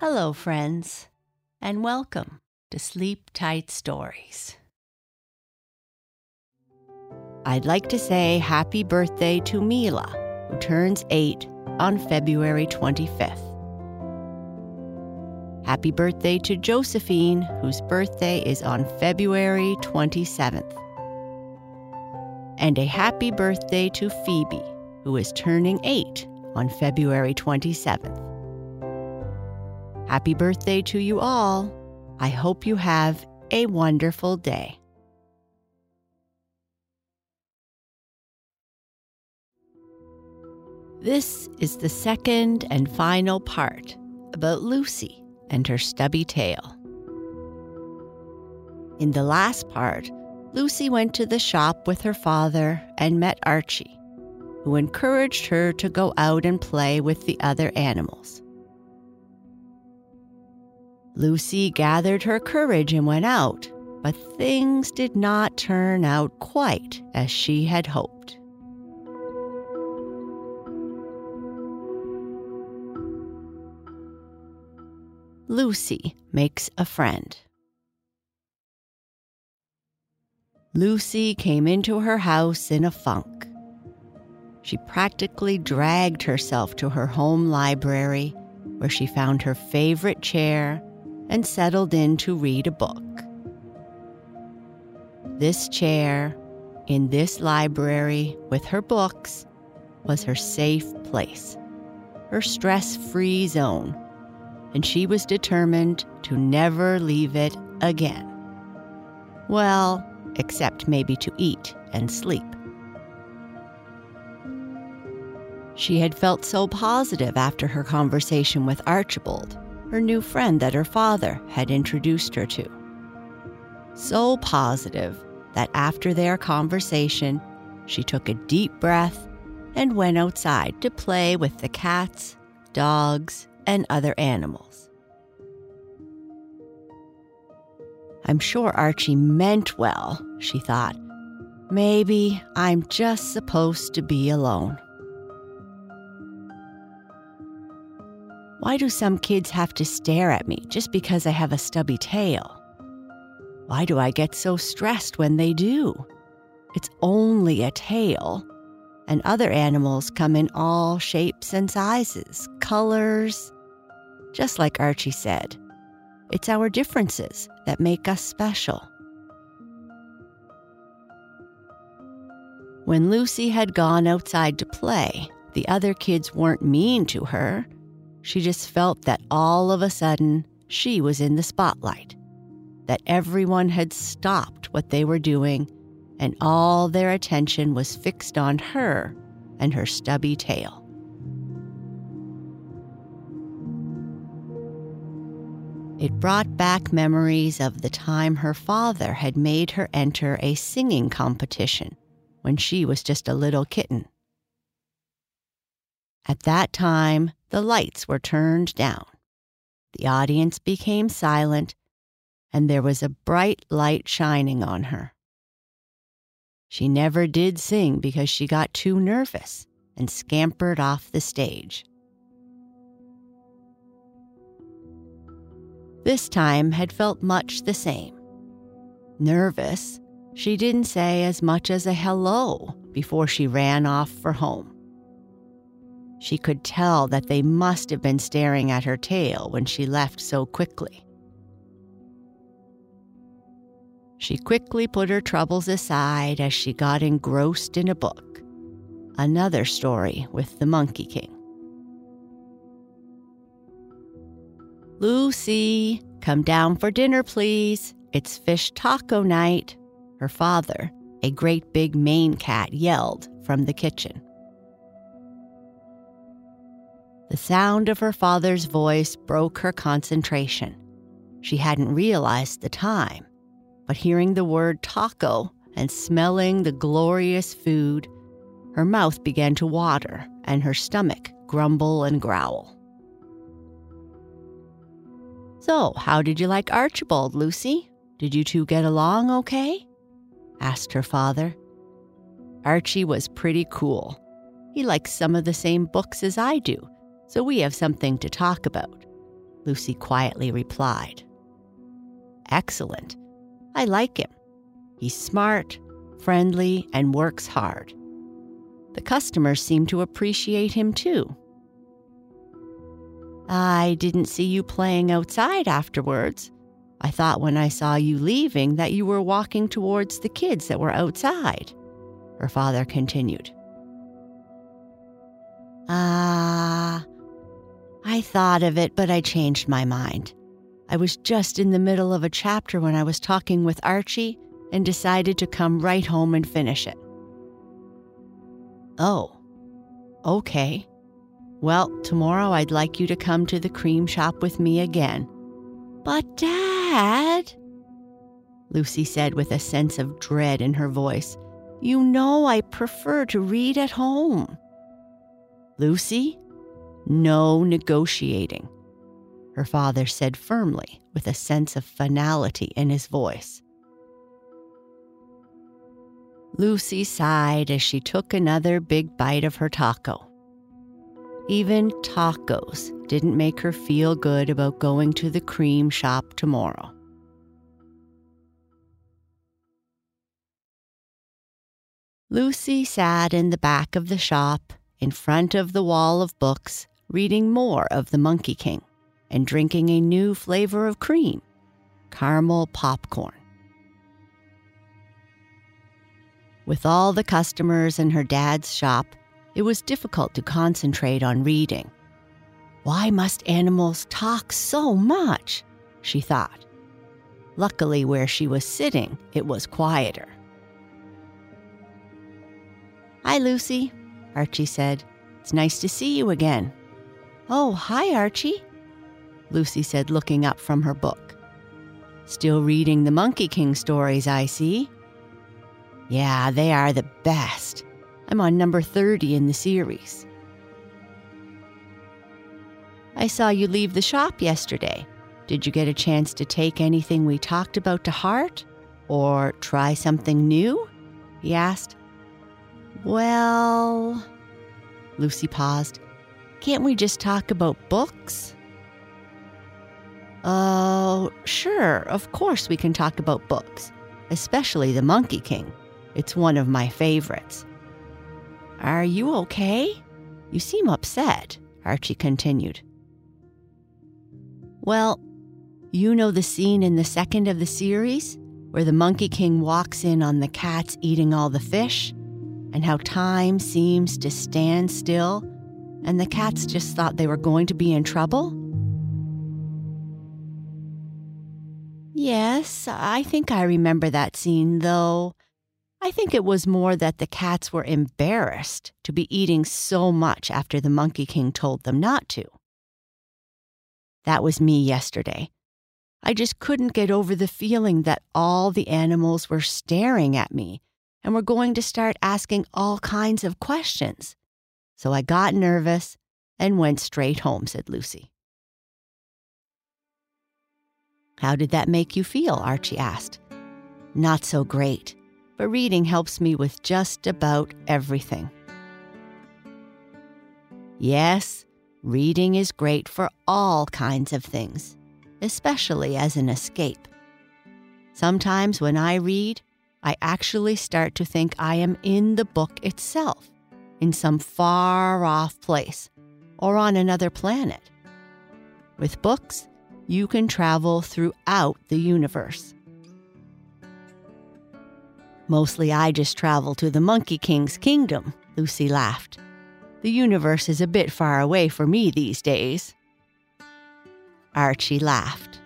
Hello, friends, and welcome to Sleep Tight Stories. I'd like to say happy birthday to Mila, who turns eight on February 25th. Happy birthday to Josephine, whose birthday is on February 27th. And a happy birthday to Phoebe, who is turning eight on February 27th. Happy birthday to you all. I hope you have a wonderful day. This is the second and final part about Lucy and her stubby tail. In the last part, Lucy went to the shop with her father and met Archie, who encouraged her to go out and play with the other animals. Lucy gathered her courage and went out, but things did not turn out quite as she had hoped. Lucy makes a friend. Lucy came into her house in a funk. She practically dragged herself to her home library, where she found her favorite chair and settled in to read a book. This chair, in this library with her books, was her safe place, her stress free zone and she was determined to never leave it again. Well, except maybe to eat and sleep. She had felt so positive after her conversation with Archibald, her new friend that her father had introduced her to. So positive that after their conversation, she took a deep breath and went outside to play with the cats, dogs, and other animals. I'm sure Archie meant well, she thought. Maybe I'm just supposed to be alone. Why do some kids have to stare at me just because I have a stubby tail? Why do I get so stressed when they do? It's only a tail. And other animals come in all shapes and sizes, colors, just like Archie said, it's our differences that make us special. When Lucy had gone outside to play, the other kids weren't mean to her. She just felt that all of a sudden she was in the spotlight, that everyone had stopped what they were doing and all their attention was fixed on her and her stubby tail. It brought back memories of the time her father had made her enter a singing competition when she was just a little kitten. At that time, the lights were turned down. The audience became silent, and there was a bright light shining on her. She never did sing because she got too nervous and scampered off the stage. this time had felt much the same. Nervous, she didn't say as much as a hello before she ran off for home. She could tell that they must have been staring at her tail when she left so quickly. She quickly put her troubles aside as she got engrossed in a book, another story with the Monkey King. Lucy, come down for dinner, please. It's fish taco night. Her father, a great big Maine cat, yelled from the kitchen. The sound of her father's voice broke her concentration. She hadn't realized the time, but hearing the word taco and smelling the glorious food, her mouth began to water and her stomach grumble and growl. So, how did you like Archibald, Lucy? Did you two get along okay? asked her father. Archie was pretty cool. He likes some of the same books as I do, so we have something to talk about. Lucy quietly replied. Excellent. I like him. He's smart, friendly, and works hard. The customers seem to appreciate him too. I didn't see you playing outside afterwards. I thought when I saw you leaving that you were walking towards the kids that were outside, her father continued. Ah, I thought of it, but I changed my mind. I was just in the middle of a chapter when I was talking with Archie and decided to come right home and finish it. Oh, okay. Well, tomorrow I'd like you to come to the cream shop with me again. But, Dad, Lucy said with a sense of dread in her voice, you know I prefer to read at home. Lucy, no negotiating, her father said firmly with a sense of finality in his voice. Lucy sighed as she took another big bite of her taco. Even tacos didn't make her feel good about going to the cream shop tomorrow. Lucy sat in the back of the shop, in front of the wall of books, reading more of The Monkey King and drinking a new flavor of cream caramel popcorn. With all the customers in her dad's shop, it was difficult to concentrate on reading. Why must animals talk so much? she thought. Luckily, where she was sitting, it was quieter. Hi, Lucy, Archie said. It's nice to see you again. Oh, hi, Archie, Lucy said, looking up from her book. Still reading the Monkey King stories, I see. Yeah, they are the best. I'm on number 30 in the series. I saw you leave the shop yesterday. Did you get a chance to take anything we talked about to heart? Or try something new? He asked. Well, Lucy paused. Can't we just talk about books? Oh, sure, of course we can talk about books, especially The Monkey King. It's one of my favorites. Are you okay? You seem upset, Archie continued. Well, you know the scene in the second of the series where the Monkey King walks in on the cats eating all the fish, and how time seems to stand still, and the cats just thought they were going to be in trouble? Yes, I think I remember that scene, though I think it was more that the cats were embarrassed to be eating so much after the Monkey King told them not to. That was me yesterday. I just couldn't get over the feeling that all the animals were staring at me and were going to start asking all kinds of questions. So I got nervous and went straight home, said Lucy. How did that make you feel? Archie asked. Not so great but reading helps me with just about everything. Yes, reading is great for all kinds of things, especially as an escape. Sometimes when I read, I actually start to think I am in the book itself, in some far off place, or on another planet. With books, you can travel throughout the universe. Mostly I just travel to the Monkey King's kingdom, Lucy laughed. The universe is a bit far away for me these days. Archie laughed.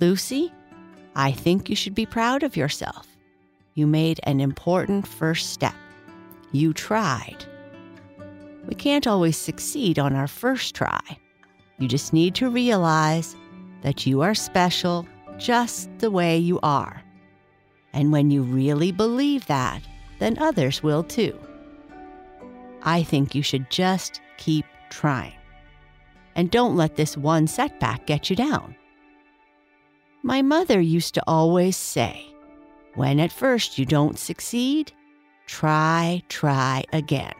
Lucy, I think you should be proud of yourself. You made an important first step. You tried. We can't always succeed on our first try. You just need to realize that you are special just the way you are. And when you really believe that, then others will too. I think you should just keep trying. And don't let this one setback get you down. My mother used to always say, when at first you don't succeed, try, try again.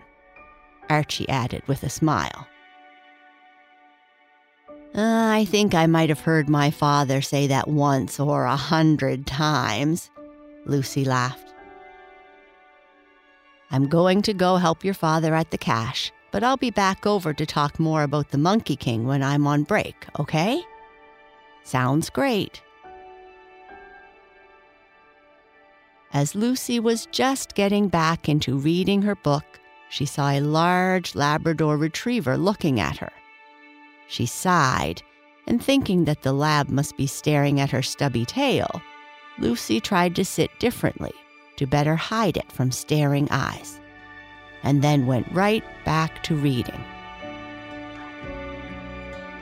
Archie added with a smile. Uh, I think I might have heard my father say that once or a hundred times, Lucy laughed. I'm going to go help your father at the cash, but I'll be back over to talk more about the Monkey King when I'm on break, okay? Sounds great. As Lucy was just getting back into reading her book, she saw a large Labrador retriever looking at her. She sighed, and thinking that the lab must be staring at her stubby tail, Lucy tried to sit differently to better hide it from staring eyes, and then went right back to reading.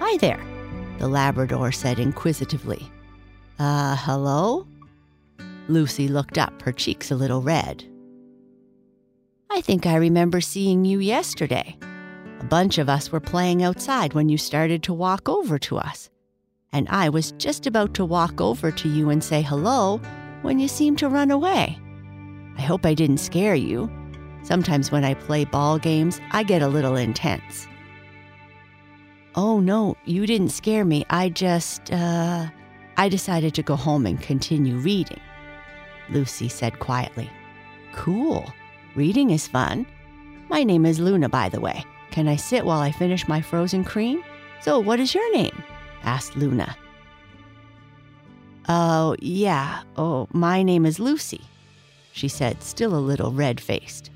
Hi there, the Labrador said inquisitively. Uh, hello? Lucy looked up, her cheeks a little red. I think I remember seeing you yesterday. A bunch of us were playing outside when you started to walk over to us. And I was just about to walk over to you and say hello when you seemed to run away. I hope I didn't scare you. Sometimes when I play ball games, I get a little intense. Oh no, you didn't scare me. I just, uh, I decided to go home and continue reading, Lucy said quietly. Cool. Reading is fun. My name is Luna, by the way. Can I sit while I finish my frozen cream? So, what is your name? asked Luna. Oh, yeah. Oh, my name is Lucy, she said, still a little red faced.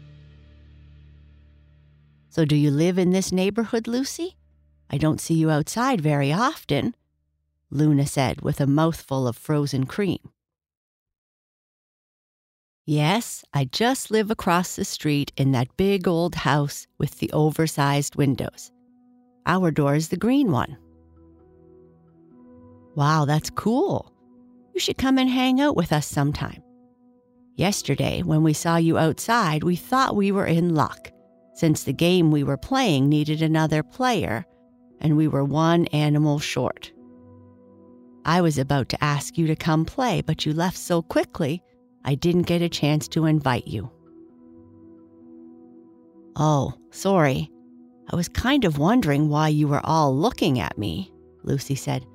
So, do you live in this neighborhood, Lucy? I don't see you outside very often, Luna said with a mouthful of frozen cream. Yes, I just live across the street in that big old house with the oversized windows. Our door is the green one. Wow, that's cool. You should come and hang out with us sometime. Yesterday, when we saw you outside, we thought we were in luck, since the game we were playing needed another player, and we were one animal short. I was about to ask you to come play, but you left so quickly I didn't get a chance to invite you. Oh, sorry. I was kind of wondering why you were all looking at me, Lucy said.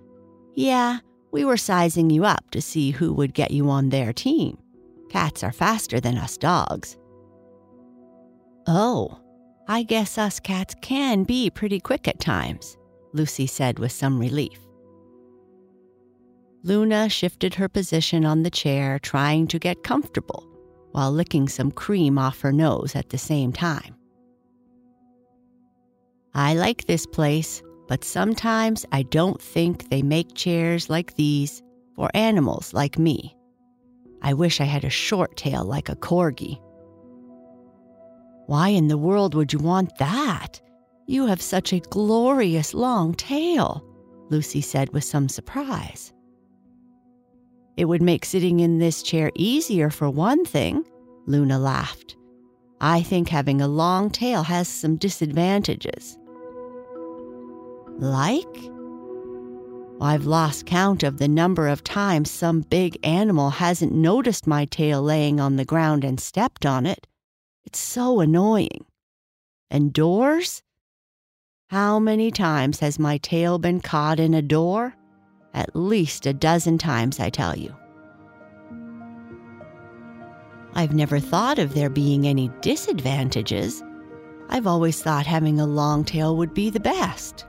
Yeah, we were sizing you up to see who would get you on their team. Cats are faster than us dogs. Oh, I guess us cats can be pretty quick at times, Lucy said with some relief. Luna shifted her position on the chair, trying to get comfortable while licking some cream off her nose at the same time. I like this place, but sometimes I don't think they make chairs like these for animals like me. I wish I had a short tail like a corgi. Why in the world would you want that? You have such a glorious long tail, Lucy said with some surprise. It would make sitting in this chair easier for one thing, Luna laughed. I think having a long tail has some disadvantages. Like? I've lost count of the number of times some big animal hasn't noticed my tail laying on the ground and stepped on it. It's so annoying. And doors? How many times has my tail been caught in a door? At least a dozen times, I tell you. I've never thought of there being any disadvantages. I've always thought having a long tail would be the best.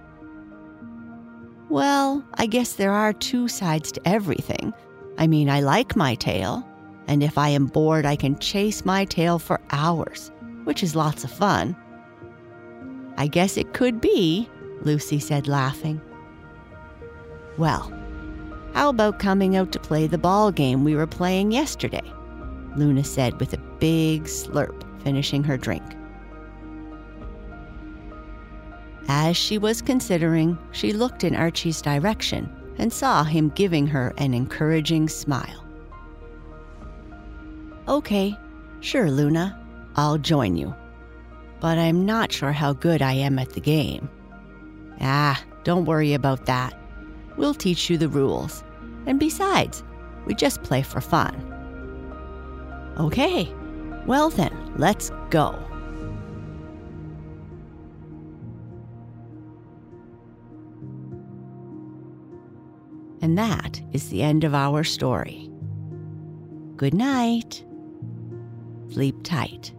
Well, I guess there are two sides to everything. I mean, I like my tail, and if I am bored, I can chase my tail for hours, which is lots of fun. I guess it could be, Lucy said, laughing. Well, how about coming out to play the ball game we were playing yesterday? Luna said with a big slurp, finishing her drink. As she was considering, she looked in Archie's direction and saw him giving her an encouraging smile. Okay, sure, Luna, I'll join you. But I'm not sure how good I am at the game. Ah, don't worry about that. We'll teach you the rules. And besides, we just play for fun. Okay, well then, let's go. And that is the end of our story. Good night. Sleep tight.